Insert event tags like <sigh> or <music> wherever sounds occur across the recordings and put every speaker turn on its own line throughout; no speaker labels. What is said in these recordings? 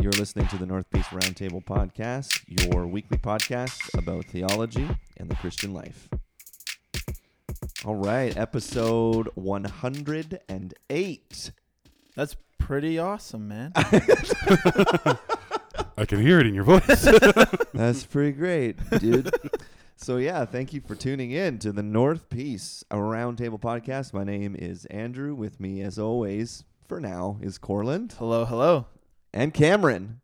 You're listening to the North Peace Roundtable Podcast, your weekly podcast about theology and the Christian life. All right, episode 108.
That's pretty awesome, man. <laughs>
I can hear it in your voice. <laughs>
That's pretty great, dude. so yeah, thank you for tuning in to the North Peace a Roundtable Podcast. My name is Andrew. With me, as always, for now, is Corland
hello, hello.
And Cameron.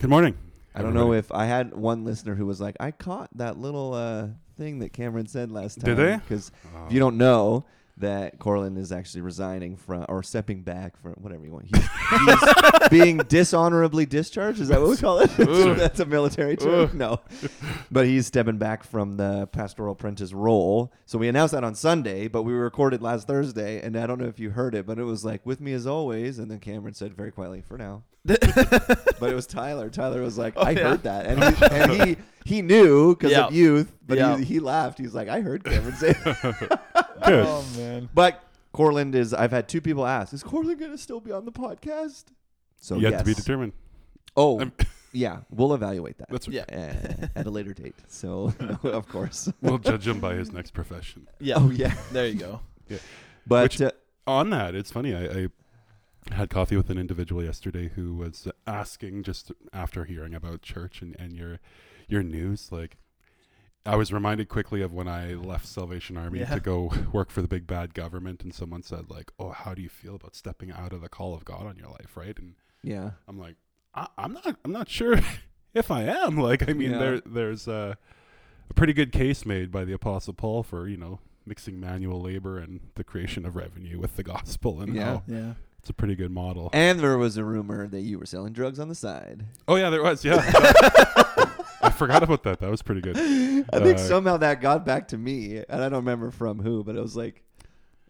Good morning.
I don't know if I had one listener who was like, I caught that little uh, thing that Cameron said last time.
Did they?
Because
Oh.
if you don't know that Corlin is actually resigning from or stepping back from whatever you want. He's, he's <laughs> being dishonorably discharged. Is that what we call it?
Ugh. <laughs>
That's a military term. No, but he's stepping back from the pastoral apprentice role. So we announced that on Sunday, but we recorded last Thursday, and I don't know if you heard it, but it was like with me as always, and then Cameron said very quietly, "For now." <laughs> but it was Tyler. Tyler was like,
Oh,
"I
yeah.
heard that," and he, and he <laughs> he knew because
Yeah.
of youth, but
Yeah.
he, he laughed. He's like, "I heard Cameron say." <laughs>
Good.
Oh man.
But Corland is. I've had two people ask, "Is Corland going to still be on the podcast?" So
Yet
yes.
to be determined.
Oh,
I'm-
yeah, we'll evaluate that
That's
Yeah.
uh, at a later date. So of course.
We'll judge him by his next profession.
Yeah.
Oh yeah,
There you go. Yeah.
but
Which-
uh,
On that, it's funny. I, I had coffee with an individual yesterday who was asking just after hearing about church and, and your your news, like I was reminded quickly of when I left Salvation Army
Yeah.
to go <laughs> work for the big bad government, and someone said like, "Oh, how do you feel about stepping out of the call of God on your life?" Right? And
yeah,
I'm like, I, I'm not, I'm not sure <laughs> if I am. <laughs> Like, I mean,
Yeah.
there, there's a, a pretty good case made by the Apostle Paul for you know mixing manual labor and the creation of revenue with the gospel, and
Yeah.
how
Yeah.
It's a pretty good model.
and there was a rumor that you were selling drugs on the side.
oh yeah, there was. Yeah, <laughs> I forgot about that. That was pretty good.
I think
Uh,
somehow that got back to me, and I don't remember from who, but it was like,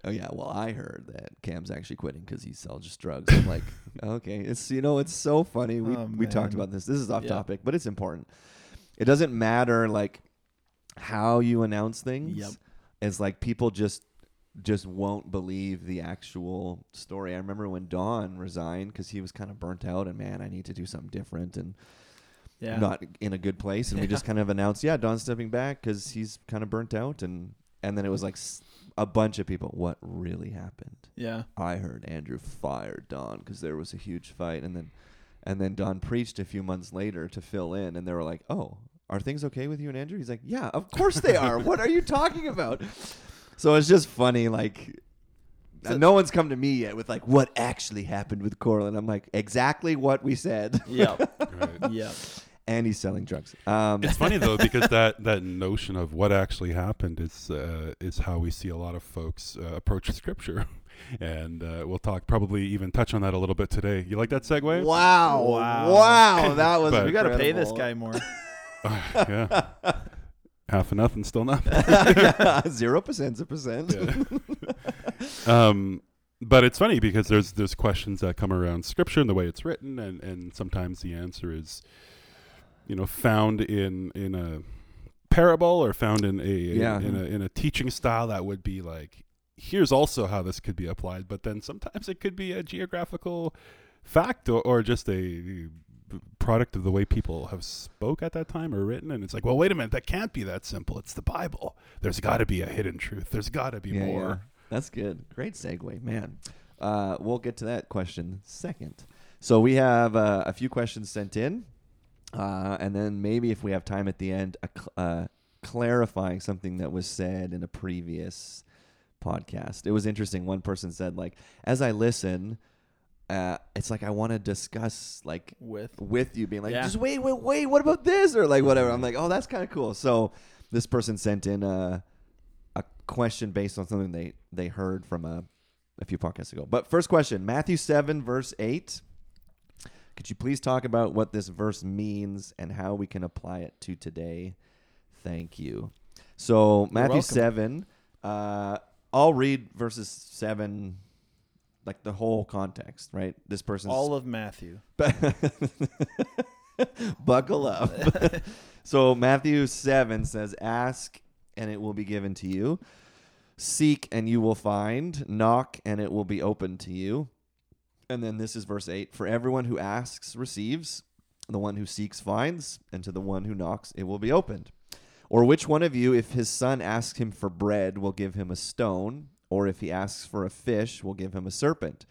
oh yeah, well I heard that Cam's actually quitting because he sells just drugs. I'm like, <laughs> okay, it's you know it's so funny. We
Oh,
we talked about this. This is off
Yeah.
topic, but it's important. It doesn't matter like how you announce things.
Yep.
It's like people just just won't believe the actual story. I remember when Don resigned because he was kind of burnt out, and man, I need to do something different and
Yeah.
not in a good place, and we just <laughs> kind of announced, yeah, Don's stepping back because he's kind of burnt out, and and then it was like s- a bunch of people. What really happened?
yeah.
I heard Andrew fired Don because there was a huge fight, and then and then Don preached a few months later to fill in, and they were like, oh. Are things okay with you and Andrew? He's like, yeah, of course they are. what are you talking about? <laughs> So it's just funny, like
So-
no one's come to me yet with like what actually happened with Corlin. I'm like exactly what we said, <laughs>
Yep.
Right.
yep.
and he's selling drugs. Um,
It's funny though <laughs> because that that notion of what actually happened is uh, is how we see a lot of folks uh, approach Scripture, <laughs> and uh, we'll talk probably even touch on that a little bit today. You like that segue?
Wow.
Wow.
Wow. That was
But-
We got to pay this guy more.
yeah, half a nothing, still nothing. <laughs> <laughs>
Zero percent's a percent.
Yeah. um, but it's funny because there's there's questions that come around scripture and the way it's written, and, and sometimes the answer is, you know, found in in a parable or found in a
Yeah.
in a in a teaching style that would be like, here's also how this could be applied. But then sometimes it could be a geographical fact or, or just a product of the way people have spoke at that time or written and it's like well wait a minute that can't be that simple it's the bible there's got to be a hidden truth there's got to be
Yeah,
more
yeah. That's good. Great segue, man. Uh, we'll get to that question second. So we have uh, a few questions sent in, uh, and then maybe if we have time at the end, a cl- uh, clarifying something that was said in a previous podcast. It was interesting. One person said, like, as I listen, uh, it's like I want to discuss, like,
With.
with you being like,
Yeah.
just wait, wait, wait, what about this? Or like whatever. I'm like, oh, that's kind of cool. So this person sent in a, a question based on something they, they heard from a, a few podcasts ago. But first question Matthew 7, verse 8. Could you please talk about what this verse means and how we can apply it to today? Thank you. So, Matthew
welcome.
7, uh, I'll read verses 7, like the whole context, right? This person's
All of Matthew. <laughs>
Buckle up. <laughs> so Matthew 7 says, Ask and it will be given to you. Seek and you will find. Knock and it will be opened to you. And then this is verse 8 For everyone who asks receives, the one who seeks finds, and to the one who knocks it will be opened. Or which one of you, if his son asks him for bread, will give him a stone? Or if he asks for a fish, we'll give him a serpent?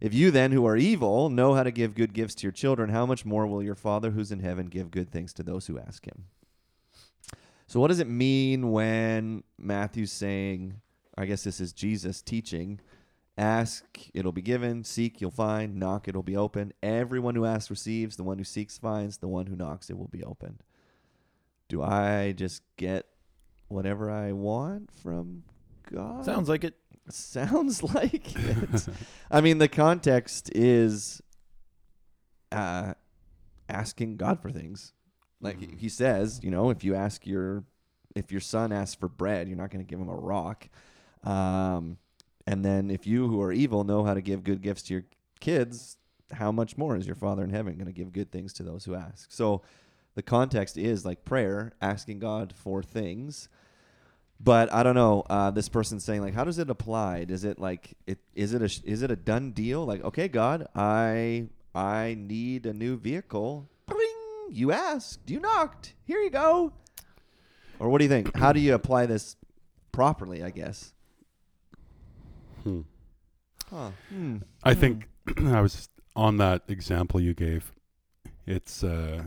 If you then, who are evil, know how to give good gifts to your children, how much more will your Father who's in heaven give good things to those who ask him? So, what does it mean when Matthew's saying, I guess this is Jesus teaching, ask, it'll be given, seek, you'll find, knock, it'll be open. Everyone who asks receives, the one who seeks finds, the one who knocks, it will be opened. Do I just get whatever I want from God?
Sounds like it.
Sounds <laughs> like it. <laughs> I mean, the context is uh, asking God for things. Like
Mhm.
he says, you know, if you ask your if your son asks for bread, you're not going to give him a rock. Um, and then if you who are evil know how to give good gifts to your kids, how much more is your Father in heaven going to give good things to those who ask? So the context is like prayer, asking God for things. But I don't know. Uh, this person's saying like, how does it apply? Is it like it? Is it a is it a done deal? Like, okay, God, I I need a new vehicle. Bring, you asked, you knocked. Here you go. Or what do you think? How do you apply this properly? I guess.
Hmm.
Huh. Hmm.
I think <clears throat> I was on that example you gave. It's uh,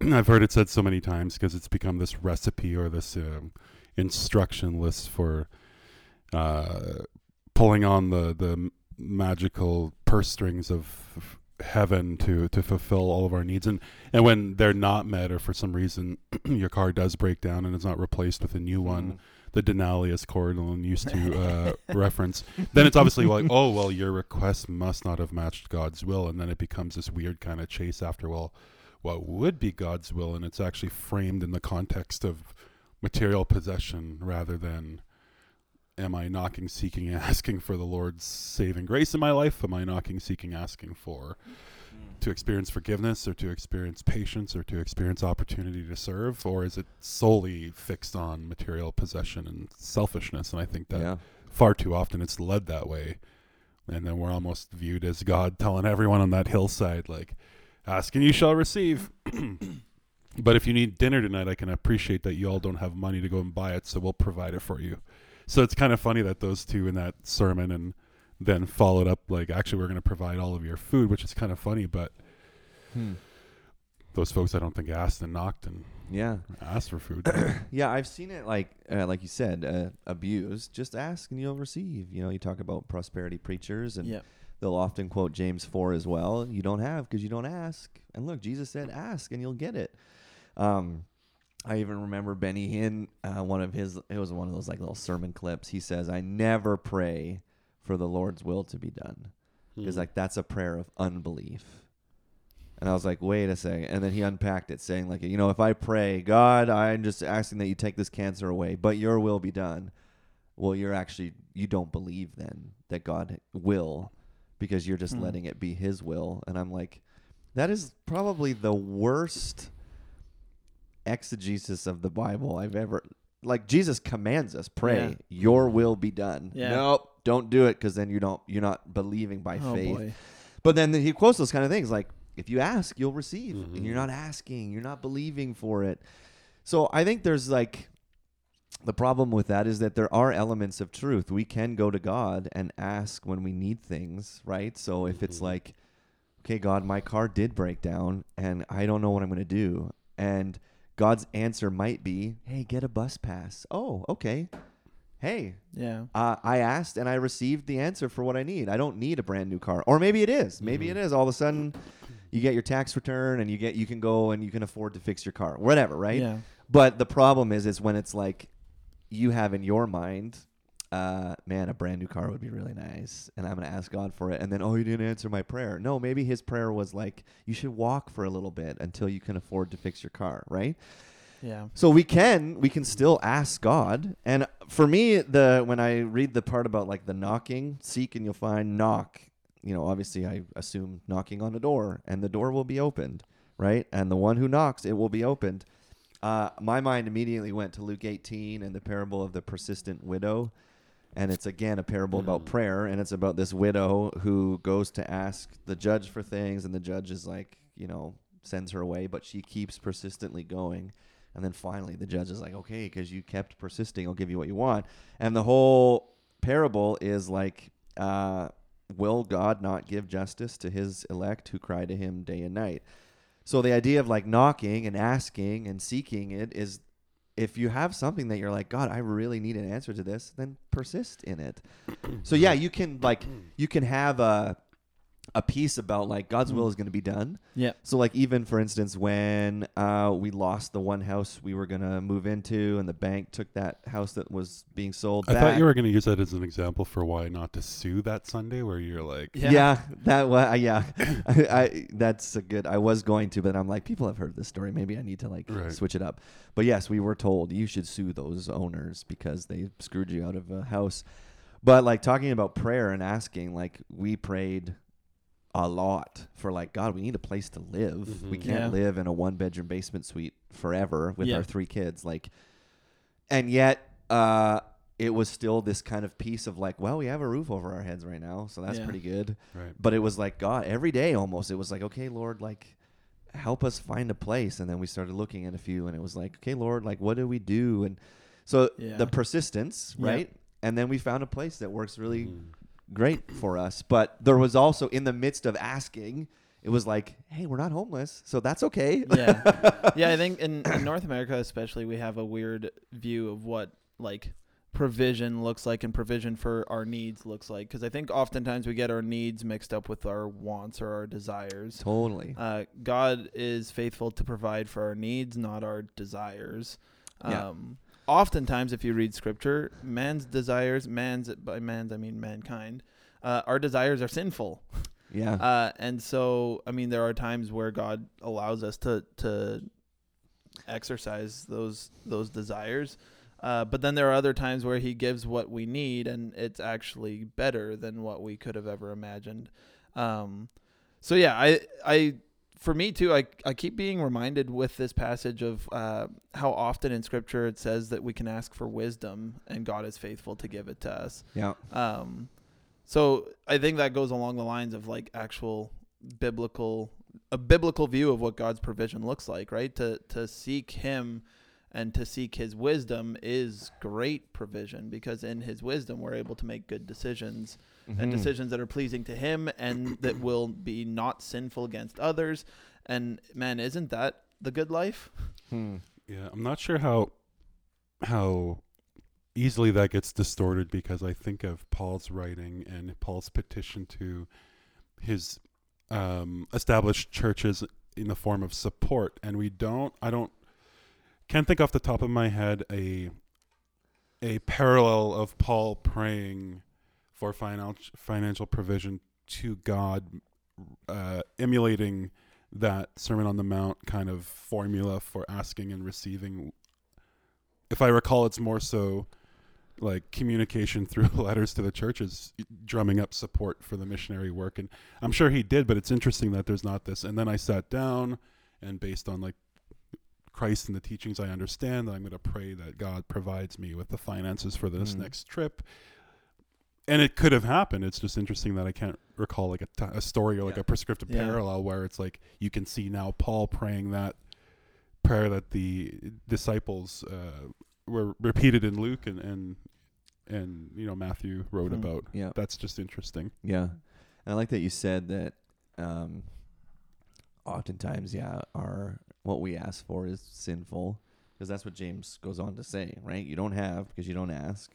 <clears throat> I've heard it said so many times because it's become this recipe or this um, instruction list for uh, pulling on the the magical purse strings of heaven to to fulfill all of our needs and and when they're not met or for some reason <clears throat> your car does break down and it's not replaced with a new one the Denali, as Cordelin used to uh, <laughs> reference, then it's obviously like, oh, well, your request must not have matched God's will. And then it becomes this weird kind of chase after, well, what would be God's will? And it's actually framed in the context of material possession rather than, am I knocking, seeking, <laughs> asking for the Lord's saving grace in my life? Am I knocking, seeking, asking for mm. to experience forgiveness or to experience patience or to experience opportunity to serve? Or is it solely fixed on material possession and selfishness? And i think that
Yeah.
far too often it's led that way. And then we're almost viewed as god telling everyone on that hillside like ask and you shall receive <clears throat> but if you need dinner tonight i can appreciate that you all don't have money to go and buy it so we'll provide it for you so it's kind of funny that those two in that sermon and then followed up like actually we're going to provide all of your food which is kind of funny but
Hmm.
those folks i don't think asked and knocked and
Yeah.
asked for food <clears throat>
Yeah, I've seen it like uh, like you said, uh, abused. Just ask and you'll receive. You know, you talk about prosperity preachers, and
Yeah.
they'll often quote James four as well. You don't have because you don't ask. And look, Jesus said, "Ask and you'll get it." Um, I even remember Benny Hinn, uh, one of his. It was one of those like little sermon clips. He says, "I never pray for the Lord's will to be done." because
Hmm.
like that's a prayer of unbelief. And I was like, wait a second. And then he unpacked it, saying like, you know, if I pray, God, I'm just asking that you take this cancer away, but Your will be done. Well, you're actually you don't believe then that God will, because you're just
Hmm.
letting it be His will. And I'm like, that is probably the worst exegesis of the Bible I've ever. Like Jesus commands us, pray,
Yeah.
Your will be done.
Yeah.
Nope, don't do it because then you don't you're not believing by
oh
faith.
boy.
But then he quotes those kind of things like, if you ask, you'll receive. And
Mhm.
you're not asking, you're not believing for it. So I think there's like, the problem with that is that there are elements of truth. We can go to God and ask when we need things, right? So if it's
Mhm.
like, okay, God, my car did break down and I don't know what I'm going to do. And God's answer might be, hey, get a bus pass. Oh, okay. Hey,
Yeah.
uh, I asked and I received the answer for what I need. I don't need a brand new car, or maybe it is. Maybe
Mhm.
it is. All of a sudden, you get your tax return and you get you can go and you can afford to fix your car, whatever, right?
Yeah.
But the problem is, is when it's like you have in your mind, uh, man, a brand new car would be really nice, and I'm gonna ask God for it, and then oh, you didn't answer my prayer. No, maybe His prayer was like you should walk for a little bit until you can afford to fix your car, right?
Yeah.
So we can we can still ask God. And for me, the when I read the part about like the knocking, seek and you'll find, knock. You know, obviously I assume knocking on a door and the door will be opened, right? And the one who knocks, it will be opened. Uh, my mind immediately went to Luke 18 and the parable of the persistent widow. And it's again a parable about
Mm.
prayer, and it's about this widow who goes to ask the judge for things, and the judge is like, you know, sends her away, but she keeps persistently going. And then finally, the judge is like, okay, because you kept persisting, I'll give you what you want. And the whole parable is like, uh, will God not give justice to his elect who cry to him day and night? So the idea of like knocking and asking and seeking it is if you have something that you're like, God, I really need an answer to this, then persist in it. So yeah, you can like you can have a a piece about like God's will is going to be done.
Yeah.
So like even for instance when uh, we lost the one house we were gonna move into and the bank took that house that was being sold
I
back.
thought you were going to use that as an example for why not to sue that Sunday, where you're like,
Yeah.
Yeah, that was yeah. <laughs> I, I that's a good. I was going to, but I'm like, people have heard this story. Maybe I need to like
Right.
switch it up. But yes, we were told you should sue those owners because they screwed you out of a house. But like talking about prayer and asking, like we prayed a lot for like God, we need a place to live. We
Mhm.
can't
Yeah.
live in a one bedroom basement suite forever with
Yeah.
our three kids. Like, and yet, uh, it was still this kind of piece of like, well, we have a roof over our heads right now, so that's
Yeah.
pretty good.
right.
But it was like God every day almost. It was like, okay, Lord, like help us find a place. And then we started looking at a few, and it was like, okay, Lord, like what do we do? And so the persistence, right? And then we found a place that works really
Mhm.
Great for us. But there was also in the midst of asking, it was like, hey, we're not homeless, so that's okay.
Yeah. yeah, I <laughs> think in, in North America especially we have a weird view of what like provision looks like and provision for our needs looks like because I think oftentimes we get our needs mixed up with our wants or our desires.
totally.
Uh, God is faithful to provide for our needs, not our desires.
Yeah.
Um, oftentimes, if you read scripture, man's desires, man's by man's I mean mankind, uh, our desires are sinful.
Yeah. <laughs>
Uh, and so, I mean, there are times where God allows us to to exercise those those desires. Uh, but then there are other times where he gives what we need, and it's actually better than what we could have ever imagined. Um, so yeah, I I for me too, I I keep being reminded with this passage of uh, how often in Scripture it says that we can ask for wisdom, and God is faithful to give it to us.
yeah.
Um, so I think that goes along the lines of like actual biblical a biblical view of what God's provision looks like, right? To to seek Him and to seek His wisdom is great provision because in His wisdom we're able to make good decisions and
Mhm.
decisions that are pleasing to Him and that will be not sinful against others. And man, isn't that the good life?
Hmm.
Yeah, I'm not sure how how easily that gets distorted because I think of Paul's writing and Paul's petition to his um, established churches in the form of support, and we don't. I don't. Can't think off the top of my head a a parallel of Paul praying for financial financial provision to God, uh, emulating that Sermon on the Mount kind of formula for asking and receiving. If I recall, it's more so like communication <laughs> through letters to the churches, drumming up support for the missionary work. And I'm sure he did, but it's interesting that there's not this. And then I sat down and based on like Christ and the teachings I understand, that I'm going to pray that God provides me with the finances for this
Mm.
next trip. And it could have happened. It's just interesting that I can't recall like a, t- a story or like
Yeah.
a prescriptive
Yeah.
parallel where it's like you can see now Paul praying that prayer that the disciples uh, were repeated in Luke and and and you know Matthew wrote
Hmm.
about.
Yeah.
That's just interesting.
Yeah. And I like that you said that um, oftentimes, yeah, our what we ask for is sinful because that's what James goes on to say, right? You don't have because you don't ask.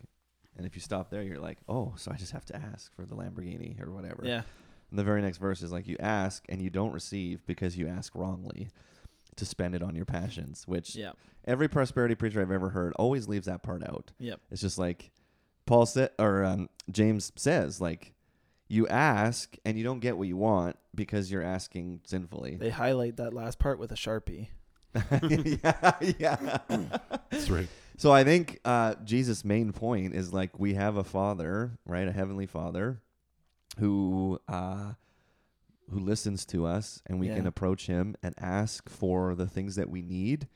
And if you stop there, you're like, oh, so I just have to ask for the Lamborghini or whatever.
Yeah.
And the very next verse is like, you ask and you don't receive because you ask wrongly to spend it on your passions, which
Yeah.
every prosperity preacher I've ever heard always leaves that part out.
Yep.
It's just like Paul said, or um, James says, like you ask and you don't get what you want because you're asking sinfully.
They highlight that last part with a sharpie. <laughs>
yeah, yeah.
That's right.
So I think uh, Jesus' main point is like we have a Father, right, a heavenly Father, who uh, who listens to us, and we can approach Him and ask for the things that we need,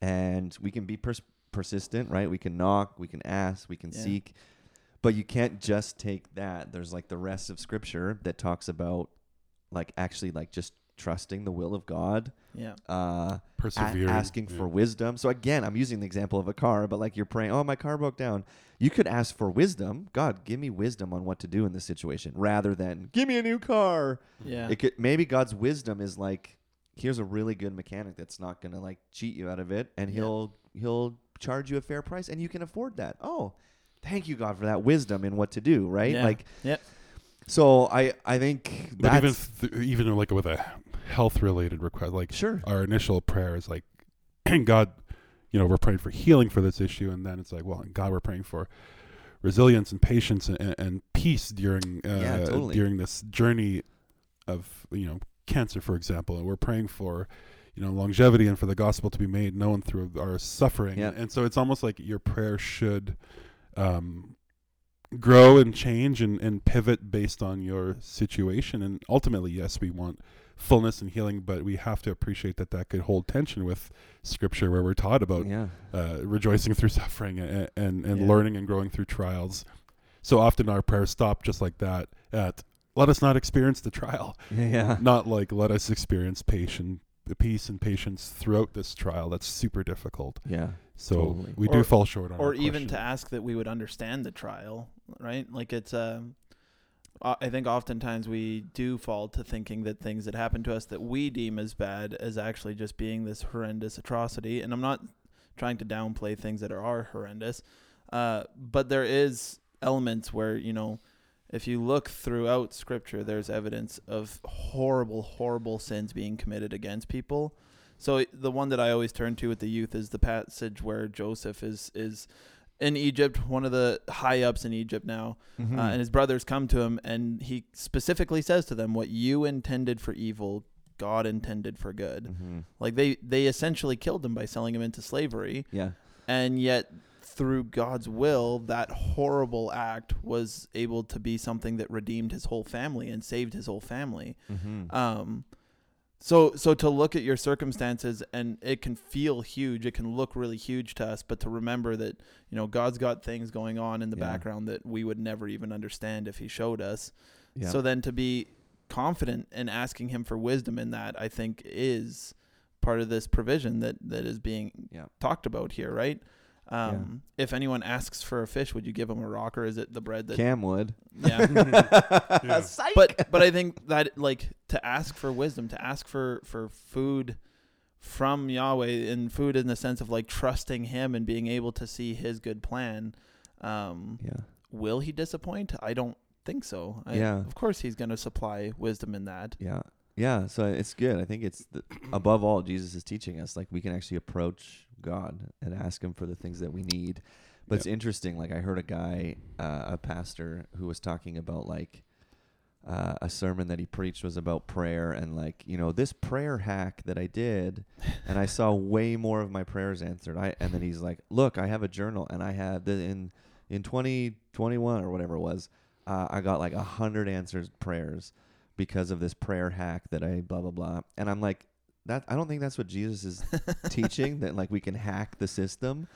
and we can be pers- persistent, right? We can knock, we can ask, we can
Yeah.
seek, But you can't just take that. There's like the rest of scripture that talks about like actually like just trusting the will of God,
Yeah.
uh, a-
Persevering.
asking
yeah.
for wisdom. So again, I'm using the example of a car, but like you're praying, oh, my car broke down. You could ask for wisdom. God, give me wisdom on what to do in this situation, rather than give me a new car.
Yeah.
It could maybe God's wisdom is like, here's a really good mechanic that's not gonna like cheat you out of it, and he'll he'll charge you a fair price, and you can afford that. Oh, thank you God for that wisdom in what to do, right?
Yeah.
Like,
Yep.
So I I think
But even th- even like with a health related request, like
sure.
our initial prayer is like, <clears throat> God, you know, we're praying for healing for this issue, and then it's like, well, God, we're praying for resilience and patience and, and, and peace during uh,
Yeah, totally.
during this journey of you know cancer, for example, and we're praying for you know longevity and for the gospel to be made known through our suffering,
Yeah.
and so it's almost like your prayer should. Um, grow and change and, and pivot based on your situation and ultimately yes we want fullness and healing but we have to appreciate that that could hold tension with scripture where we're taught about
yeah.
uh, rejoicing through <laughs> suffering and and, and
Yeah.
learning and growing through trials so often our prayers stop just like that at let us not experience the trial <laughs>
Yeah. Yeah.
not like let us experience patient peace and patience throughout this trial that's super difficult
Yeah.
So
Totally.
we
Or-
do fall short on
or
our
even to ask that we would understand the trial, right? Like it's um I think oftentimes we do fall to thinking that things that happen to us that we deem as bad as actually just being this horrendous atrocity. And I'm not trying to downplay things that are, are horrendous, uh, but there is elements where you know if you look throughout scripture there's evidence of horrible horrible sins being committed against people so the one that i always turn to with the youth is the passage where joseph is is in egypt one of the high ups in egypt now
Mhm.
uh, and his brothers come to him and he specifically says to them what you intended for evil god intended for good
Mhm.
like they they essentially killed him by selling him into slavery
Yeah.
and yet through God's will, that horrible act was able to be something that redeemed his whole family and saved his whole family.
Mhm.
Um, so so to look at your circumstances and it can feel huge, it can look really huge to us, but to remember that you know God's got things going on in the
Yeah.
background that we would never even understand if He showed us.
yeah.
So then to be confident in asking Him for wisdom in that, I think is part of this provision that that is being
Yeah.
talked about here, right? Um, If anyone asks for a fish, would you give them a rock, or is it the bread that?
Cam would.
yeah. <laughs>
Yeah. <laughs>
But but I think that like to ask for wisdom, to ask for for food from Yahweh, and food in the sense of like trusting Him and being able to see His good plan. Um,
yeah.
will He disappoint? I don't think so. I,
Yeah.
Of course, He's going to supply wisdom in that.
Yeah. Yeah. So it's good. I think it's the, above all, Jesus is teaching us like we can actually approach God and ask Him for the things that we need. But it's interesting. Like I heard a guy, uh, a pastor, who was talking about like uh, a sermon that he preached was about prayer and like you know this prayer hack that I did, and I saw way more of my prayers answered. I and then he's like, look, I have a journal and I had the in in 2021 or whatever it was, uh, I got like a hundred answered prayers because of this prayer hack that I blah blah blah. And I'm like, that I don't think that's what Jesus is <laughs> teaching. That like we can hack the system.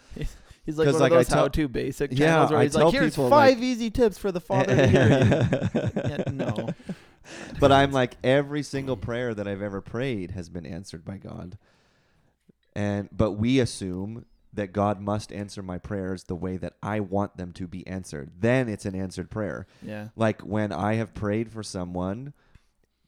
He's like one
like,
of those
tell-
how-to basic
Yeah,
channels where
I
he's like, "Here's
people,
five
like-
easy tips for the <laughs> father to hear. Yeah, no, <laughs>
but I'm like every single prayer that I've ever prayed has been answered by God. And but we assume that God must answer my prayers the way that I want them to be answered. Then it's an answered prayer.
yeah,
Like when I have prayed for someone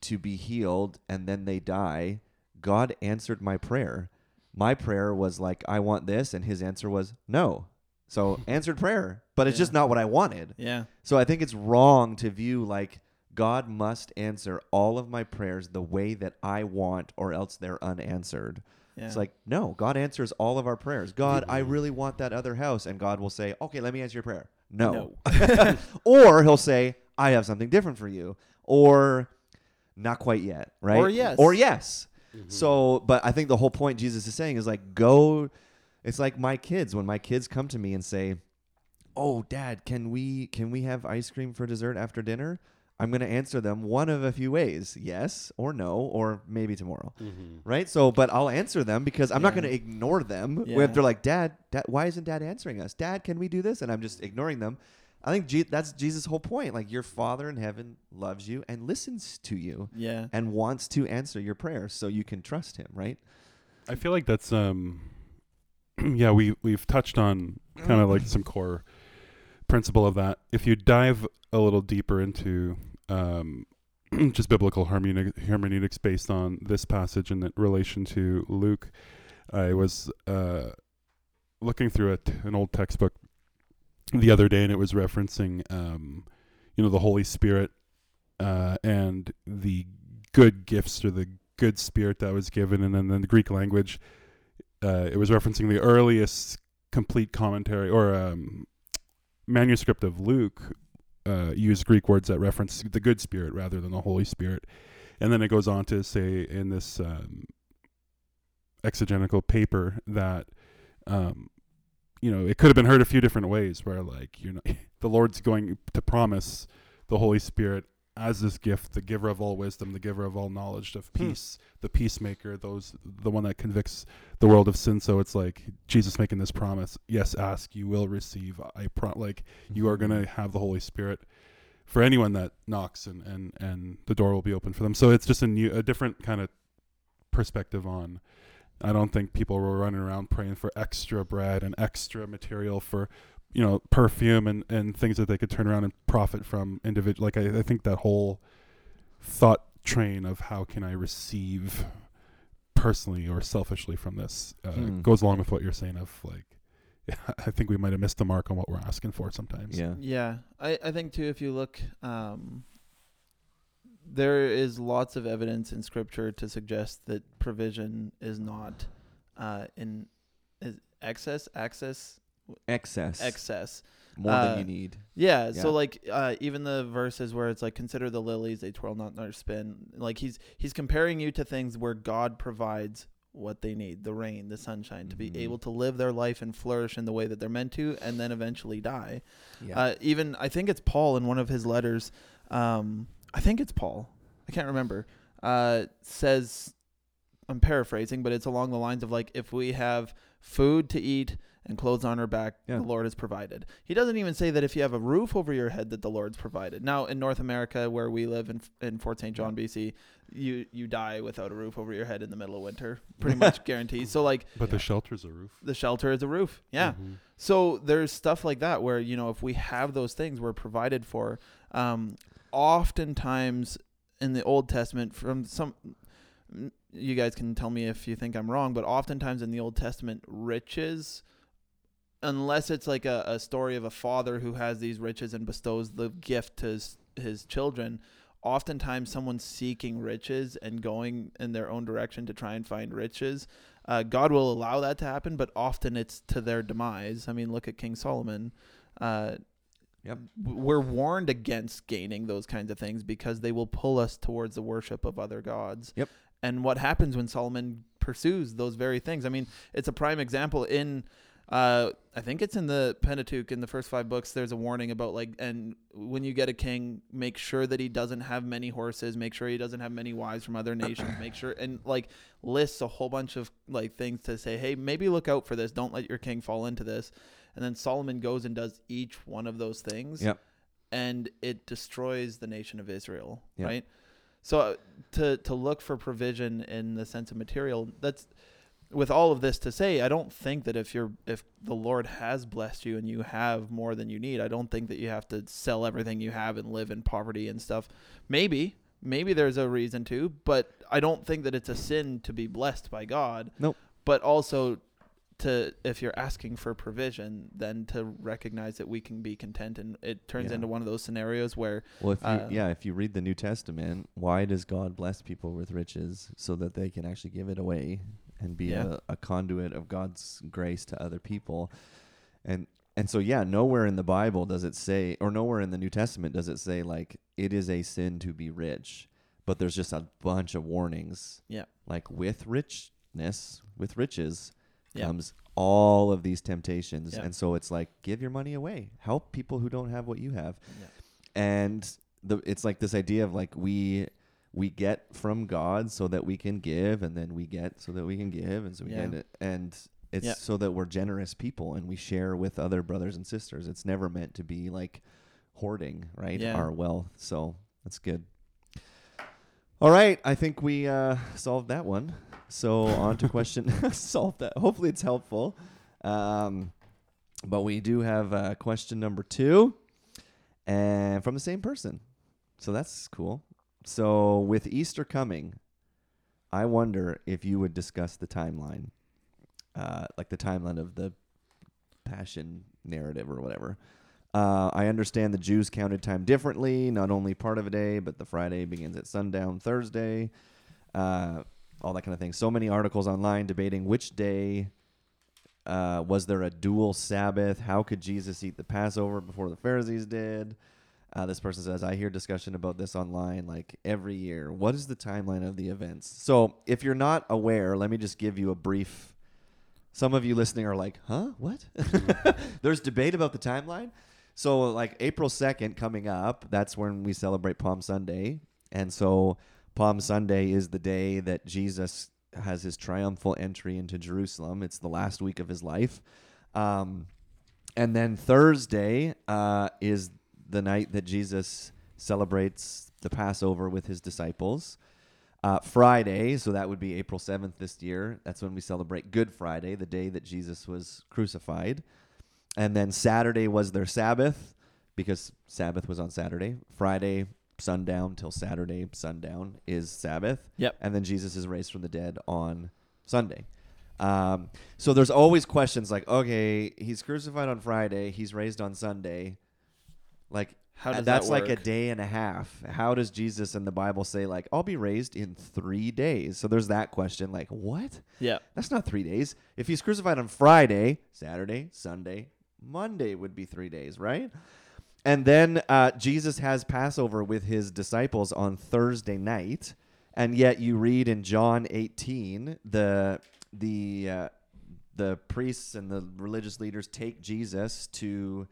to be healed and then they die, God answered my prayer. My prayer was like, I want this, and his answer was no. So <laughs> answered prayer, but it's
Yeah.
just not what I wanted.
yeah,
So I think it's wrong to view like God must answer all of my prayers the way that I want, or else they're unanswered.
yeah.
It's like, no, God answers all of our prayers. God, I really want that other house. And God will say, okay, let me answer your prayer. No. <laughs> or he'll say, I have something different for you. Or not quite yet, right?
Or yes.
Or yes. Mm-hmm. So, but I think the whole point Jesus is saying is like, go. It's like my kids when my kids come to me and say, "Oh, Dad, can we can we have ice cream for dessert after dinner?" I'm going to answer them one of a few ways: yes or no, or maybe tomorrow. Mm-hmm. Right? So, but I'll answer them because I'm not going to ignore them
Yeah.
when they're like, "Dad, Dad, why isn't Dad answering us? Dad, can we do this?" And I'm just ignoring them. I think Je- that's Jesus' whole point. Like your Father in heaven loves you and listens to you
Yeah.
and wants to answer your prayers, so you can trust Him, right?
I feel like that's um <clears throat> yeah, we we've touched on kind of like some core principle of that. If you dive a little deeper into um <clears throat> just biblical hermeneutic, hermeneutics based on this passage in relation to Luke, I was uh looking through a t- an old textbook the other day and it was referencing um you know the Holy Spirit uh and the good gifts or the good spirit that was given and then the Greek language uh, it was referencing the earliest complete commentary or um, manuscript of Luke uh, used Greek words that reference the good spirit rather than the Holy Spirit. And then it goes on to say in this um, exegetical paper that, um, you know, it could have been heard a few different ways where, like, you know, <laughs> the Lord's going to promise the Holy Spirit as this gift, the giver of all wisdom, the giver of all knowledge of
Hmm.
peace, the peacemaker, those the one that convicts the world of sin. So it's like Jesus making this promise: Yes, ask, you will receive. I pro- like you are
Mm-hmm.
gonna have the Holy Spirit for anyone that knocks, and and and the door will be open for them. So it's just a new, a different kind of perspective on. I don't think people were running around praying for extra bread and extra material for you know perfume and and things that they could turn around and profit from individual like I, I think that whole thought train of how can i receive personally or selfishly from this uh,
Hmm.
goes along with what you're saying of like <laughs> i think we might have missed the mark on what we're asking for sometimes
Yeah.
Yeah, I, I think too. If you look, um, there is lots of evidence in Scripture to suggest that provision is not uh, in is excess, access,
Excess.
excess.
More
uh,
than you need.
Yeah,
Yeah.
so like uh, even the verses where it's like consider the lilies they twirl not nor spin like he's he's comparing you to things where God provides what they need the rain the sunshine to be
Mhm.
able to live their life and flourish in the way that they're meant to and then eventually die
Yeah.
uh, even I think it's Paul in one of his letters. Um, I think it's Paul. I can't remember. Uh, says I'm paraphrasing, but it's along the lines of like if we have food to eat and clothes on our back,
Yeah.
the Lord has provided. He doesn't even say that if you have a roof over your head that the Lord's provided. Now in North America, where we live in in Fort St. John, BC, you you die without a roof over your head in the middle of winter, pretty much <laughs> guaranteed. So like
but
Yeah.
the shelter's a roof
the shelter is a roof, yeah.
Mhm.
So there's stuff like that where you know if we have those things, we're provided for. Um, oftentimes in the Old Testament, from some, you guys can tell me if you think I'm wrong, but oftentimes in the Old Testament, riches, unless it's like a, a story of a father who has these riches and bestows the gift to his, his children. Oftentimes, someone seeking riches and going in their own direction to try and find riches uh, God will allow that to happen, but often it's to their demise. I mean, look at King Solomon. Uh,
Yep.
We're warned against gaining those kinds of things because they will pull us towards the worship of other gods.
Yep.
And what happens when Solomon pursues those very things? I mean, it's a prime example in. Uh, I think it's in the Pentateuch in the first five books. There's a warning about like, and when you get a king, make sure that he doesn't have many horses. Make sure he doesn't have many wives from other nations. Make sure and like lists a whole bunch of like things to say, hey, maybe look out for this. Don't let your king fall into this. And then Solomon goes and does each one of those things.
Yep.
And it destroys the nation of Israel,
Yep.
right? So uh, to to look for provision in the sense of material, that's with all of this to say, I don't think that if you're if the Lord has blessed you and you have more than you need, I don't think that you have to sell everything you have and live in poverty and stuff. Maybe, maybe there's a reason to, but I don't think that it's a sin to be blessed by God.
Nope.
But also to if you're asking for provision, then to recognize that we can be content and it turns
Yeah.
into one of those scenarios where
Well, if you,
Uh,
yeah, if you read the New Testament, why does God bless people with riches so that they can actually give it away and be
Yeah.
a, a conduit of God's grace to other people? And and so yeah, nowhere in the Bible does it say, or nowhere in the New Testament does it say like it is a sin to be rich, but there's just a bunch of warnings.
Yeah.
Like with richness, with riches
Yeah.
comes all of these temptations,
Yeah.
and so it's like give your money away, help people who don't have what you have and the it's like this idea of like we we get from God so that we can give, and then we get so that we can give, and so we
Yeah.
get it, and it's
Yeah.
so that we're generous people and we share with other brothers and sisters. It's never meant to be like hoarding, right?
Yeah.
Our wealth. So that's good. All right, I think we uh, solved that one. So on to <laughs> question <laughs> solved that. Hopefully it's helpful. Um, but we do have uh, question number two, and from the same person. So that's cool. So with Easter coming, I wonder if you would discuss the timeline, uh, like the timeline of the Passion narrative or whatever. Uh, I understand the Jews counted time differently, not only part of a day, but the Friday begins at sundown Thursday, uh, all that kind of thing. So many articles online debating which day uh, was there a dual Sabbath? How could Jesus eat the Passover before the Pharisees did? Uh, this person says, I hear discussion about this online like every year. What is the timeline of the events? So, if you're not aware, let me just give you a brief. Some of you listening are like, huh? What? <laughs> There's debate about the timeline. So, like April 2nd coming up, that's when we celebrate Palm Sunday. And so, Palm Sunday is the day that Jesus has his triumphal entry into Jerusalem. It's the last week of his life. Um, and then Thursday uh, is the night that Jesus celebrates the Passover with his disciples. Uh, Friday, so that would be April 7th this year. That's when we celebrate Good Friday, the day that Jesus was crucified. And then Saturday was their Sabbath because Sabbath was on Saturday. Friday, sundown till Saturday, sundown is Sabbath.
Yep.
And then Jesus is raised from the dead on Sunday. Um, so there's always questions like, okay, he's crucified on Friday, he's raised on Sunday. Like,
How
and
does
that's
that
like a day and a half. How does Jesus in the Bible say like, I'll be raised in three days? So there's that question. Like, what?
Yeah.
That's not three days. If he's crucified on Friday, Saturday, Sunday, Monday would be three days, right? And then uh, Jesus has Passover with his disciples on Thursday night, and yet you read in John 18 the the uh, the priests and the religious leaders take Jesus to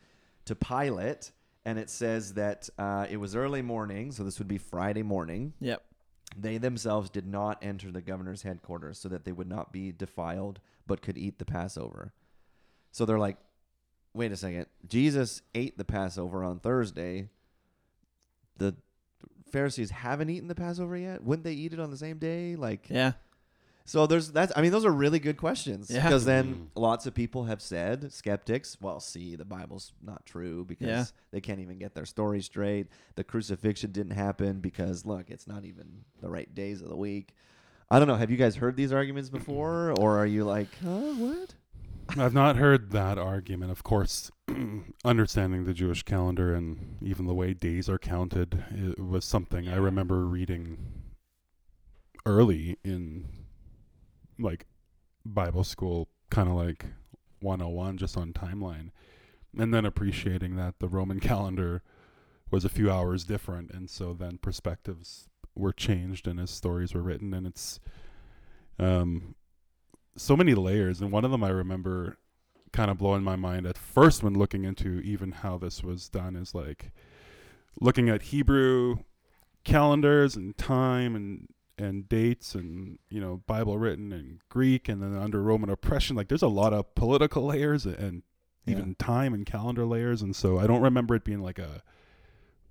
to Pilate, and it says that uh, it was early morning, so this would be Friday morning.
Yep.
They themselves did not enter the governor's headquarters so that they would not be defiled, but could eat the Passover. So they're like, wait a second. Jesus ate the Passover on Thursday. The Pharisees haven't eaten the Passover yet. Wouldn't they eat it on the same day? Like,
Yeah.
so there's that's. I mean, those are really good questions
Yeah.
because then mm-hmm. lots of people have said skeptics. Well, see, the Bible's not true because
Yeah.
they can't even get their story straight. The crucifixion didn't happen because look, it's not even the right days of the week. I don't know. Have you guys heard these arguments before, or are you like, huh, what?
I've not heard that argument. Of course, <clears throat> understanding the Jewish calendar and even the way days are counted was something I remember reading early in like Bible school, kind of like 101 just on timeline. And then appreciating that the Roman <laughs> calendar was a few hours different and so then perspectives were changed and as stories were written and it's um so many layers and one of them i remember kind of blowing my mind at first when looking into even how this was done is like looking at hebrew calendars and time and and dates and you know bible written and greek and then under roman oppression. Like there's a lot of political layers and even time and calendar layers and so i don't remember it being like a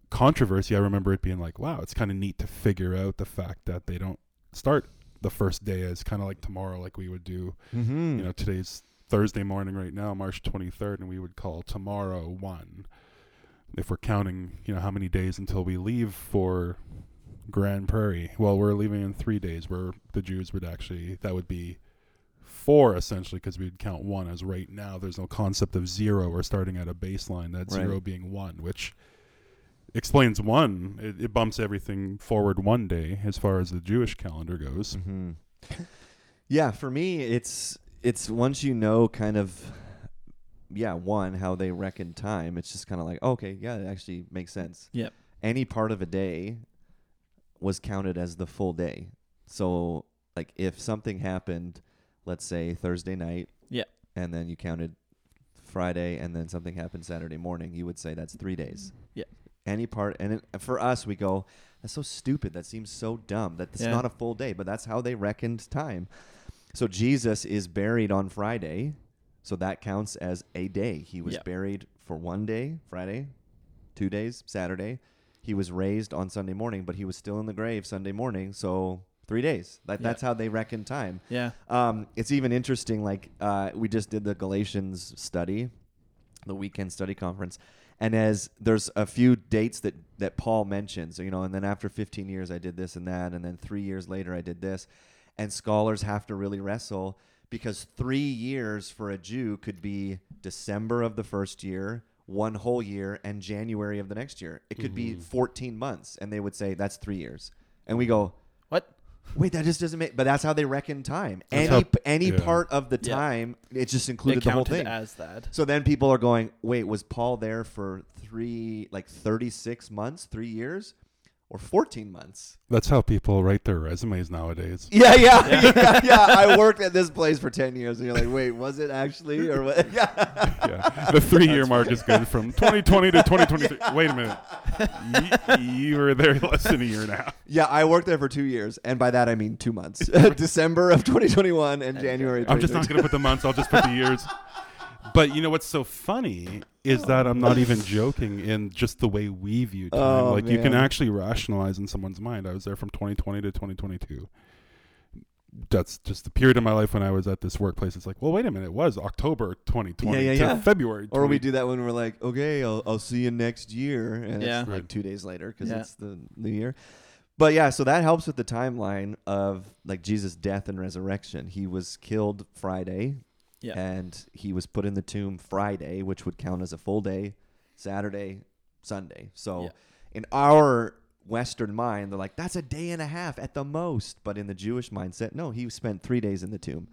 controversy. I remember it being like wow it's kind of neat to figure out the fact that they don't start the first day is kind of like tomorrow like we would do
Mm-hmm.
you know today's thursday morning right now march 23rd and we would call tomorrow one. If we're counting you know how many days until we leave for Grande Prairie. Well we're leaving in three days where the jews would actually that would be four essentially because we'd count one as right now. There's no concept of zero. We're starting at a baseline. That
Right.
zero being one which explains one it, it bumps everything forward one day as far as the jewish calendar goes
hmm Yeah, for me, it's it's once you know kind of, yeah, one how they reckon time. It's just kind of like okay, yeah, it actually makes sense.
Yep.
Any part of a day was counted as the full day. So like if something happened, let's say Thursday night,
Yep.
and then you counted Friday, and then something happened Saturday morning, you would say that's three days.
Yep.
Any part, and it, for us, we go, that's so stupid. That seems so dumb. That it's
Yeah.
not a full day, but that's how they reckoned time. So Jesus is buried on Friday, so that counts as a day. He was
Yep.
buried for one day, Friday, two days, Saturday. He was raised on Sunday morning, but he was still in the grave Sunday morning. So three days. That,
Yeah.
That's how they reckon time.
Yeah.
Um, it's even interesting. Like uh, we just did the Galatians study, the weekend study conference, and as there's a few dates that that Paul mentions, you know, and then after 15 years I did this and that, and then three years later I did this, and scholars have to really wrestle because three years for a Jew could be December of the first year. One whole year and January of the next year. It could be mm-hmm. 14 months, and they would say that's three years. And we go? Wait, that just doesn't make. But that's how they reckon time.
That's
any
how-
any
yeah.
part of the
Yeah.
time, it just
They
included the whole
counted
thing.
as that.
so then people are going, wait, was Paul there for three, like thirty six months, three years, or fourteen months?
That's how people write their resumes nowadays. <laughs>
Yeah, yeah, <laughs> yeah, yeah. I worked at this place for ten years, and you're like, wait, was it actually, or what? <laughs> Yeah.
yeah, the three-year mark is good from 2020 to 2023. Wait a minute, you, you were there less than a year and a half.
Yeah, I worked there for two years, and by that I mean two months. December of 2021 and January.
I'm just not going to put the months. I'll just put the years. But you know what's so funny is that I'm not even <laughs> joking in just the way we view time.
Oh,
like you can actually rationalize in someone's mind. I was there from 2020 to 2022. That's just the period of my life when I was at this workplace. It's like, well, wait a minute. It was October 2020
Yeah, yeah,
to
yeah.
February.
Or we do that when we're like, okay, I'll, I'll see you next year, and
Yeah.
it's like
Right.
two days later because
Yeah.
it's the new year. But yeah, so that helps with the timeline of like Jesus' death and resurrection. He was killed Friday,
Yeah.
and he was put in the tomb Friday, which would count as a full day, Saturday, Sunday. So
Yeah.
in our Western mind, they're like, that's a day and a half at the most. But in the Jewish mindset, no, he spent three days in the tomb.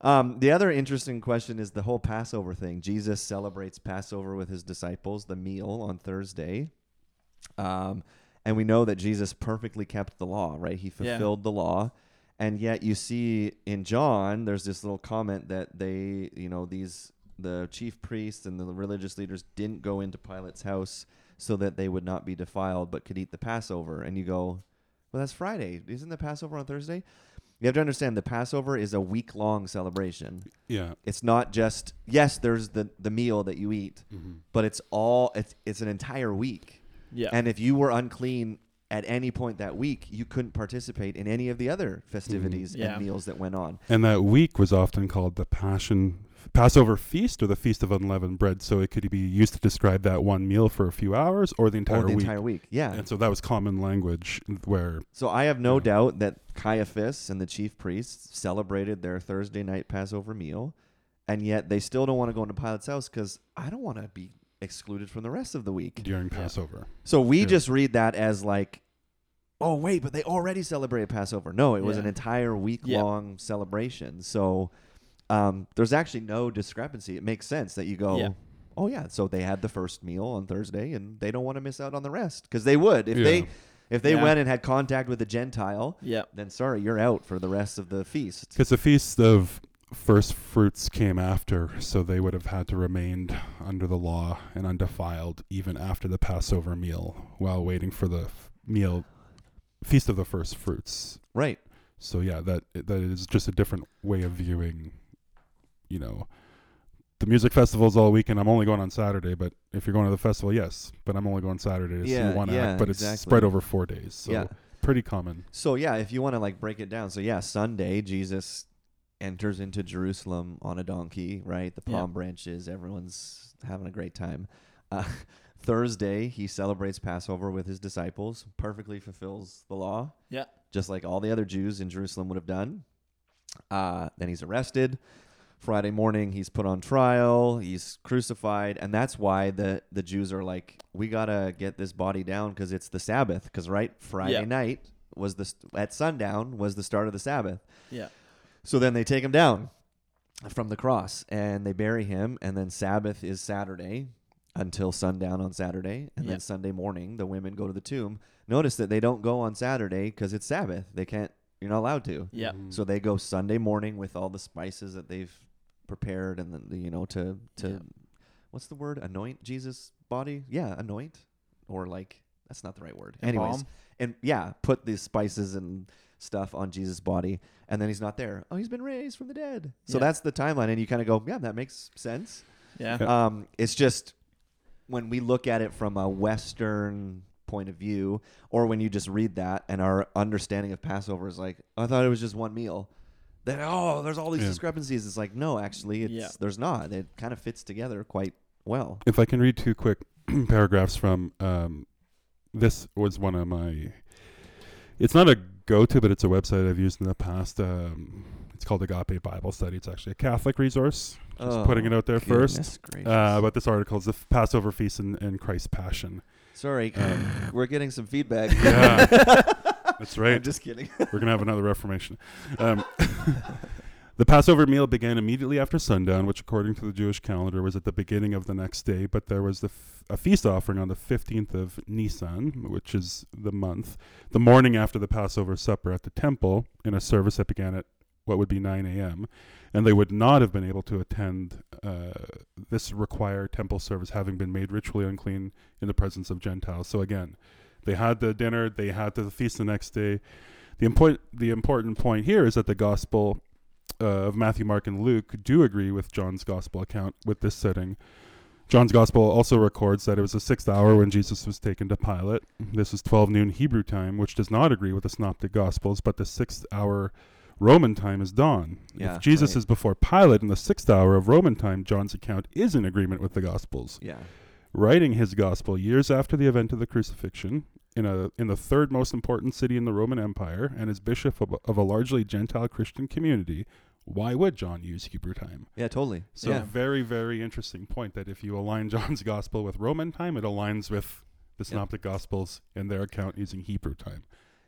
Um, the other interesting question is the whole Passover thing. Jesus celebrates Passover with his disciples, the meal on Thursday. Um, and we know that Jesus perfectly kept the law, right? He
Yeah.
fulfilled the law. And yet you see in John, there's this little comment that they, you know, these, the chief priests and the religious leaders didn't go into Pilate's house so that they would not be defiled but could eat the Passover. And you go, well, that's Friday. Isn't the Passover on Thursday? You have to understand the Passover is a week long celebration.
Yeah.
It's not just yes, there's the the meal that you eat,
Mhm.
but it's all it's it's an entire week.
Yeah.
And if you were unclean at any point that week, you couldn't participate in any of the other mm-hmm. festivities
Yeah.
and meals that went on.
And that week was often called the Passion Passover feast or the Feast of Unleavened Bread. So it could be used to describe that one meal for a few hours or the entire
or the
week.
entire week. Yeah.
And so that was common language where
So I have no
Yeah.
doubt that Caiaphas and the chief priests celebrated their Thursday night Passover meal, and yet they still don't want to go into Pilate's house because I don't want to be excluded from the rest of the week.
during
Yeah.
Passover.
So we
Yeah.
just read that as like, oh wait, but they already celebrated Passover. No, it was
Yeah.
an entire week long celebration. So um, there's actually no discrepancy. It makes sense that you go,
Yeah.
oh yeah, so they had the first meal on Thursday, and they don't want to miss out on the rest because they would if
Yeah.
they if they
Yeah.
went and had contact with a Gentile.
yeah.
Then sorry, you're out for the rest of the feast.
Because the Feast of First Fruits came after, so they would have had to remain under the law and undefiled even after the Passover meal while waiting for the f- meal, Feast of the First Fruits.
Right.
So yeah, that that is just a different way of viewing, you know, the music festival's all weekend. I'm only going on Saturday, but if you're going to the festival, yes, but I'm only going Saturday to
Yeah,
see one
yeah,
act. But it's spread over four days, so
yeah.
pretty common.
So yeah, if you want to like break it down, so yeah, Sunday Jesus enters into Jerusalem on a donkey, right? The
Yeah.
palm branches, everyone's having a great time. Uh, <laughs> Thursday he celebrates Passover with his disciples, perfectly fulfills the law,
Yeah.
just like all the other Jews in Jerusalem would have done. Uh, then he's arrested. Friday morning he's put on trial, he's crucified, and that's why the the Jews are like, we gotta get this body down because it's the Sabbath. Because right, Friday
Yeah.
night was the st- at sundown was the start of the Sabbath.
Yeah.
So then they take him down from the cross and they bury him, and then Sabbath is Saturday until sundown on Saturday, and
Yeah.
then Sunday morning the women go to the tomb. Notice that they don't go on Saturday because it's Sabbath. They can't. You're not allowed to.
Yeah.
Mhm.
So they go Sunday morning with all the spices that they've prepared, and then you know to to
Yeah.
what's the word? Anoint Jesus' body? Yeah, anoint, or like that's not the right word. Anyways, and yeah, put these spices and stuff on Jesus' body, and then he's not there. Oh, he's been raised from the dead. So
Yeah.
that's the timeline, and you kind of go, yeah, that makes sense.
Yeah.
Yeah.
Um, it's just when we look at it from a Western point of view, or when you just read that and our understanding of Passover is like, I thought it was just one meal. Then oh, there's all these
Yeah.
discrepancies. It's like no, actually, it's
Yeah.
there's not. It kind of fits together quite well.
if I can read two quick <clears throat> paragraphs from um, this was one of my. It's not a go-to, but it's a website I've used in the past. Um, it's called Agape Bible Study. It's actually a Catholic resource. Just putting it out there first.
Oh.
Uh, but this article is the f- Passover feast and, and Christ's Passion.
Sorry,
um,
we're getting some feedback.
Yeah. <laughs> That's right.
I'm just kidding.
We're gonna have another Reformation. Um, <laughs> the Passover meal began immediately after sundown, which, according to the Jewish calendar, was at the beginning of the next day. But there was the f- a feast offering on the fifteenth of Nisan, which is the month, the morning after the Passover supper at the temple, in a service that began at what would be 9 a.m. And they would not have been able to attend uh, this required temple service, having been made ritually unclean in the presence of Gentiles. So again, they had the dinner, they had the feast the next day. The important the important point here is that the gospel uh, of Matthew, Mark, and Luke do agree with John's gospel account with this setting. John's gospel also records that it was the sixth hour when Jesus was taken to Pilate. This is 12 noon Hebrew time, which does not agree with the Synoptic Gospels, but the sixth hour Roman time is dawn.
Yeah,
if Jesus
right.
is before Pilate in the sixth hour of Roman time, John's account is in agreement with the Gospels
Yeah.
writing his gospel years after the event of the crucifixion in a in the third most important city in the Roman Empire and as bishop of, of a largely Gentile Christian community, why would John use Hebrew time?
Yeah, totally.
So
Yeah.
very very interesting point that if you align <laughs> John's gospel with Roman time, it aligns with the Synoptic Gospels and their account using Hebrew time.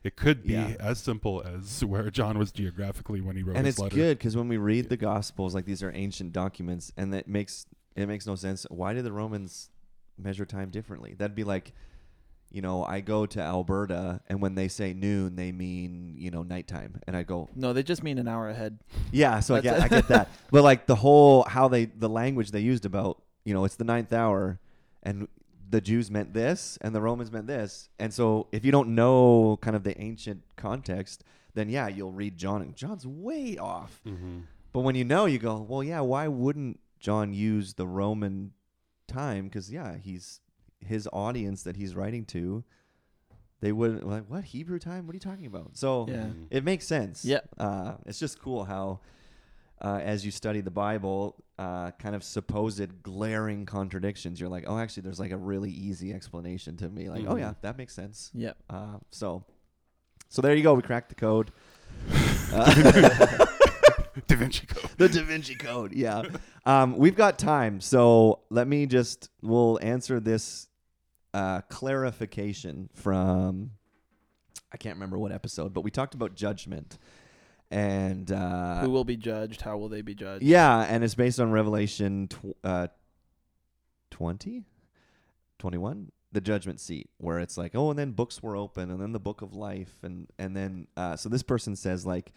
It could be
Yeah.
as simple as <laughs> where John was geographically when he wrote
and
his
it's
letter.
good because when we read the Gospels, like these are ancient documents, and that makes it makes no sense. Why did the Romans measure time differently? That'd be like, you know, I go to Alberta, and when they say noon, they mean you know nighttime, and I go,
No, they just mean an hour ahead.
yeah. So I get, I get that, <laughs> but like the whole how they the language they used about you know it's the ninth hour, and the Jews meant this, and the Romans meant this, and so if you don't know kind of the ancient context, then yeah, you'll read John, and John's way off.
hmm
But when you know, you go, well, yeah. Why wouldn't John use the Roman time? Because yeah, he's his audience that he's writing to. They wouldn't like what Hebrew time? What are you talking about? So
Yeah.
It makes sense.
Yeah,
Uh, it's just cool how, uh, as you study the Bible, uh, kind of supposed glaring contradictions, you're like, oh, actually, there's like a really easy explanation to me. Like, oh
Mhm.
yeah, that makes sense.
Yeah.
Uh, so, so there you go. We cracked the code. Uh, <laughs>
Da Vinci Code.
the Da Vinci Code. Yeah. Um, we've got time, so let me just we'll answer this uh, clarification from I can't remember what episode, but we talked about judgment and uh,
Who will be judged? How will they be judged?
yeah, and it's based on Revelation tw- uh, 20, 21, the judgment seat, where it's like, oh, and then books were open, and then the book of life, and and then uh, so this person says like,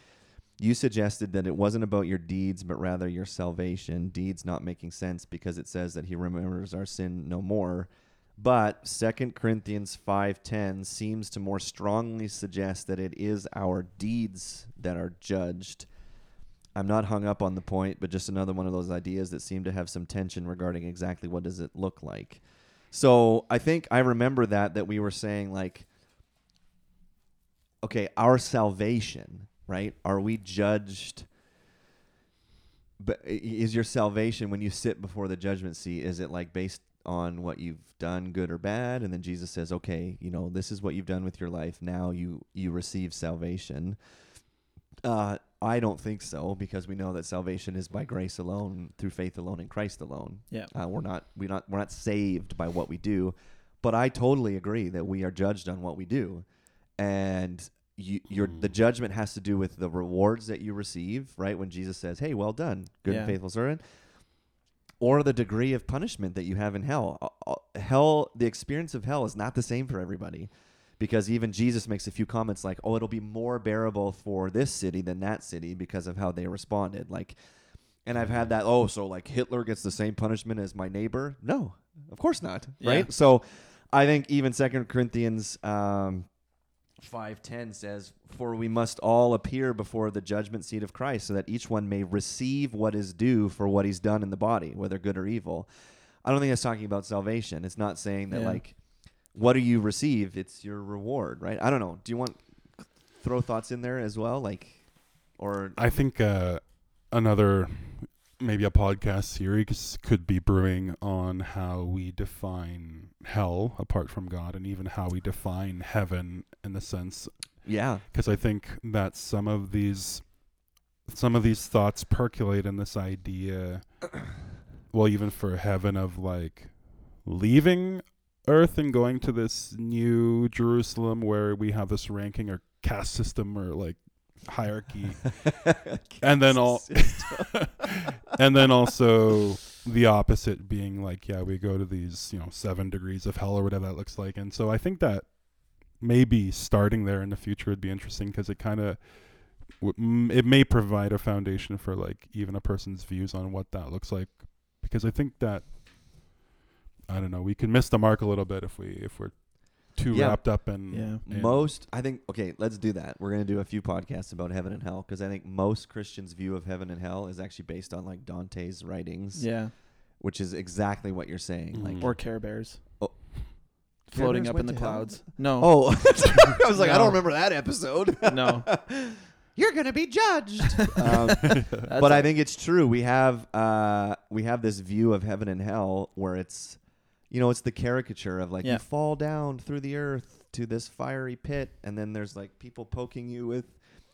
you suggested that it wasn't about your deeds, but rather your salvation. Deeds not making sense because it says that He remembers our sin no more. But Second Corinthians five ten seems to more strongly suggest that it is our deeds that are judged. I'm not hung up on the point, but just another one of those ideas that seem to have some tension regarding exactly what does it look like. So I think I remember that that we were saying like, okay, our salvation, right? Are we judged? But is your salvation when you sit before the judgment seat? Is it like based on what you've done, good or bad? And then Jesus says, okay, you know, this is what you've done with your life. Now you you receive salvation. Uh, I don't think so because we know that salvation is by grace alone, through faith alone, in Christ alone.
Yeah.
Uh, we're not we not we're not saved by what we do, but I totally agree that we are judged on what we do, and you, your the
Hmm.
judgment has to do with the rewards that you receive. Right when Jesus says, "Hey, well done, good and faithful servant," or the degree of punishment that you have in hell. Uh, uh, Hell, the experience of hell is not the same for everybody because even Jesus makes a few comments like, "Oh, it'll be more bearable for this city than that city because of how they responded." Like, and I've had that. Oh, so like Hitler gets the same punishment as my neighbor? No, of course not.
Yeah.
Right. So, I think even Second Corinthians um, five ten says, "For we must all appear before the judgment seat of Christ, so that each one may receive what is due for what he's done in the body, whether good or evil." I don't think that's talking about salvation. It's not saying that
Yeah.
like what do you receive? It's your reward, right? I don't know. Do you want throw thoughts in there as well, like or
I think uh, another maybe a podcast series could be brewing on how we define hell apart from God, and even how we define heaven in the sense
yeah,
because I think that some of these some of these thoughts percolate in this idea <clears throat> well even for heaven of like leaving earth and going to this new Jerusalem where we have this ranking or caste system or like hierarchy. <laughs> And then all <laughs> and then also the opposite being like yeah we go to these you know 7 degrees of hell or whatever that looks like. And so I think that maybe starting there in the future would be interesting because it kind of w- m- it may provide a foundation for like even a person's views on what that looks like. Because I think that I don't know we can miss the mark a little bit if we if we're too
Yeah.
wrapped up in,
Yeah.
most I think okay, let's do that. We're gonna do a few podcasts about heaven and hell because I think most Christians' view of heaven and hell is actually based on like Dante's writings,
Yeah.
which is exactly what you're saying. Like,
Mhm.
Or Care Bears.
Oh.
Floating
Care
up in the
went to hell?
clouds. No.
oh, <laughs> I was like, I don't remember that episode. <laughs>
No. <laughs>
you're gonna be judged. um,
That's
but I think it's true. We have uh, we have this view of heaven and hell where it's, you know, it's the caricature of like
Yeah.
you fall down through the earth to this fiery pit, and then there's like people poking you with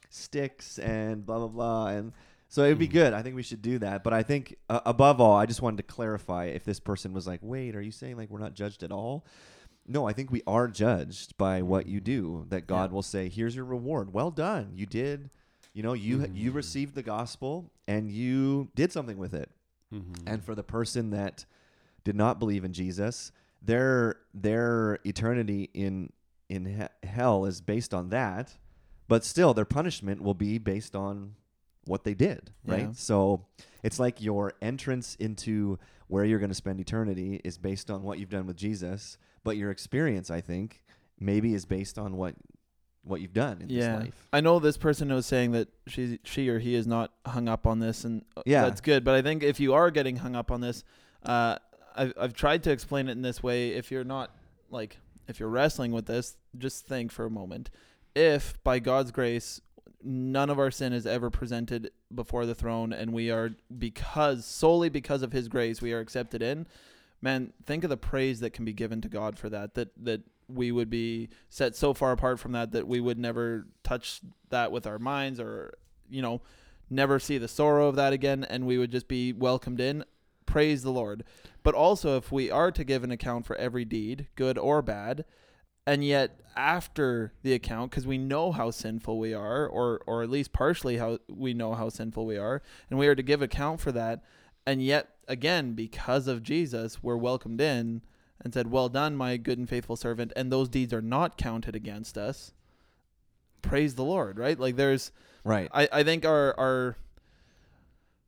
sticks and blah blah blah, and so it'd be
Mhm.
good. I think we should do that. But I think uh, above all, I just wanted to clarify if this person was like, wait, are you saying like we're not judged at all? No, I think we are judged by what you do. That God will say, "Here's your reward. Well done. You did you know, you you
Mhm.
received the gospel and you did something with it.
Mhm.
And for the person that did not believe in Jesus, their their eternity in in he- hell is based on that, but still their punishment will be based on what they did, right?
Yeah.
So it's like your entrance into where you're going to spend eternity is based on what you've done with Jesus, but your experience, I think, maybe is based on what what you've done in
yeah.
this life.
I know this person was saying that she she or he is not hung up on this, and uh,
Yeah.
that's good. But I think if you are getting hung up on this, uh, I've I've tried to explain it in this way. If you're not like if you're wrestling with this, just think for a moment. If by God's grace, none of our sin is ever presented before the throne, and we are because solely because of His grace, we are accepted in. Man, think of the praise that can be given to God for that. That that we would be set so far apart from that that we would never touch that with our minds or you know never see the sorrow of that again and we would just be welcomed in praise the lord but also if we are to give an account for every deed good or bad and yet after the account because we know how sinful we are or or at least partially how we know how sinful we are and we are to give account for that and yet again because of jesus we're welcomed in and said, Well done, my good and faithful servant, and those deeds are not counted against us. Praise the Lord, right? Like there's
Right.
I, I think our our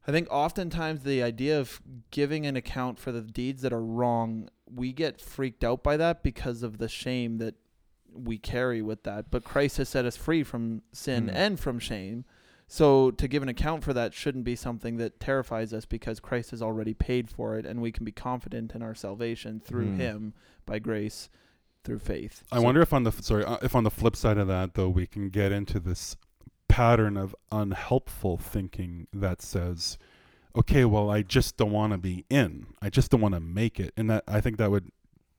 I think oftentimes the idea of giving an account for the deeds that are wrong, we get freaked out by that because of the shame that we carry with that. But Christ has set us free from sin
Hmm.
and from shame. So to give an account for that shouldn't be something that terrifies us because Christ has already paid for it and we can be confident in our salvation through
Hmm.
him by grace through faith.
I
So-
wonder if on the sorry uh, if on the flip side of that though we can get into this pattern of unhelpful thinking that says, okay, well I just don't want to be in, I just don't want to make it, and that I think that would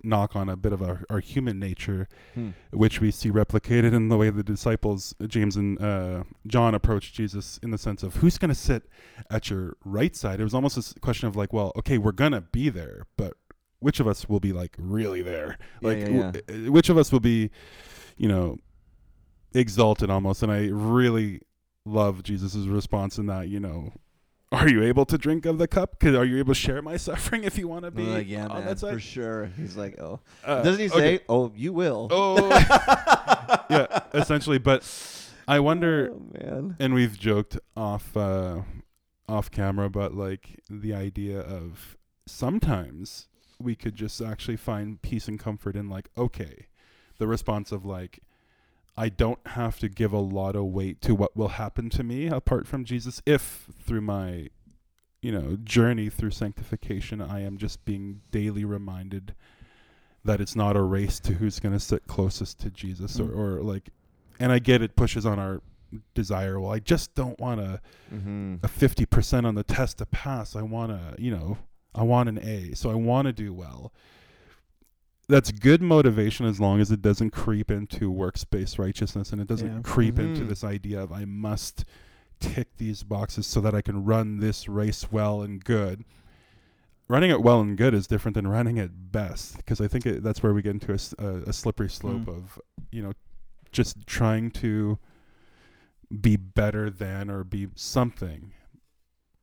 knock on a bit of our, our human nature,
Hmm.
which we see replicated in the way the disciples James and uh, John approached Jesus in the sense of who's going to sit at your right side. It was almost this question of like, well, okay, we're gonna be there, but which of us will be like really there?
Yeah,
like
yeah,
w- uh, which of us will be you know exalted almost and i really love jesus' response in that you know are you able to drink of the cup? Cause are you able to share my <laughs> suffering if you want to be
like, yeah,
on
man,
that side?
for sure. He's like, oh,
Uh,
doesn't he
okay.
say, oh, you will?
Oh, <laughs> yeah, essentially. But I wonder,
Oh, man.
and we've joked off uh, off camera, but like the idea of sometimes we could just actually find peace and comfort in like, okay, the response of like, I don't have to give a lot of weight to what will happen to me apart from Jesus if through my you know journey through sanctification, I am just being daily reminded that it's not a race to who's going to sit closest to Jesus,
Mm.
or, or like, and I get it pushes on our desire. Well, I just don't want a
Mm-hmm.
a fifty percent on the test to pass. I want to, you know, I want an A, so I want to do well. That's good motivation as long as it doesn't creep into works-based righteousness and it doesn't
Yeah.
creep into
Mhm.
this idea of I must tick these boxes so that I can run this race well and good. Running it well and good is different than running it best because I think it, that's where we get into a slippery slope
Mm.
of, you know, just trying to be better than or be something.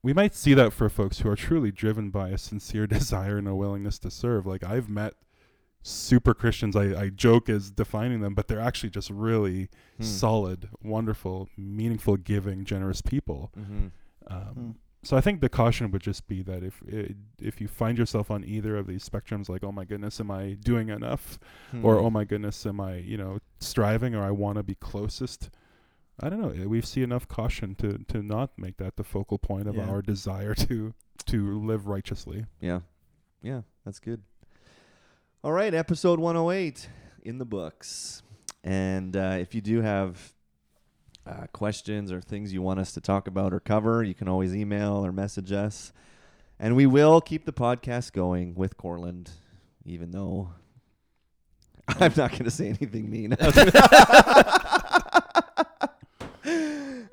We might see that for folks who are truly driven by a sincere <laughs> desire and a willingness to serve. Like I've met super Christians, I, I joke as defining them, but they're actually just really
Hmm.
solid, wonderful, meaningful, giving, generous people.
Mm-hmm.
Um,
Mm.
So I think the caution would just be that if i if you find yourself on either of these spectrums, like oh my goodness, am I doing enough,
Hmm.
or oh my goodness, am I you know striving, or I want to be closest. I don't know. We see enough caution to to not make that the focal point of
Yeah.
our desire to to live righteously.
Yeah. Yeah, that's good. All right, episode 108 in the books. And uh, if you do have uh, questions or things you want us to talk about or cover, you can always email or message us. And we will keep the podcast going with Corland, even though <laughs> I'm not going to say anything mean. <laughs>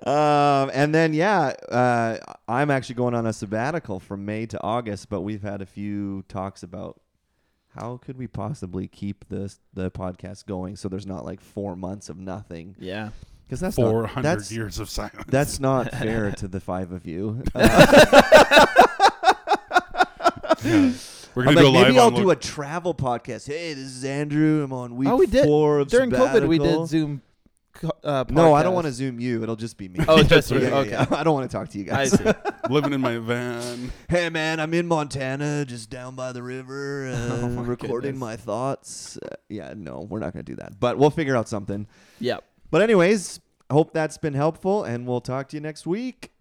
um, and then, yeah, uh, I'm actually going on a sabbatical from May to August, but we've had a few talks about how could we possibly keep this the podcast going so there's not like four months of nothing
Yeah.
because that's
four hundred not,
that's,
years of silence.
that's not <laughs> fair to the five of you. <laughs>
Uh, yeah. We're
I'm
gonna do
like,
a live
maybe I'll do
lo-
a travel podcast. Hey, this is Andrew. I'm on week
Oh, we did.
four of
During COVID, we did Zoom. Co- Uh,
No, I don't want to zoom you. It'll just be me.
Oh, <laughs> just
yeah,
you.
yeah,
Okay.
yeah. I don't want to talk to you
I
guys.
see. <laughs>
living in my van.
hey, man, I'm in Montana, just down by the river, <laughs> uh,
Oh my
recording
goodness.
my thoughts. Uh, yeah, no, we're not going to do that. But we'll figure out something.
Yep.
But anyways, I hope that's been helpful, and we'll talk to you next week.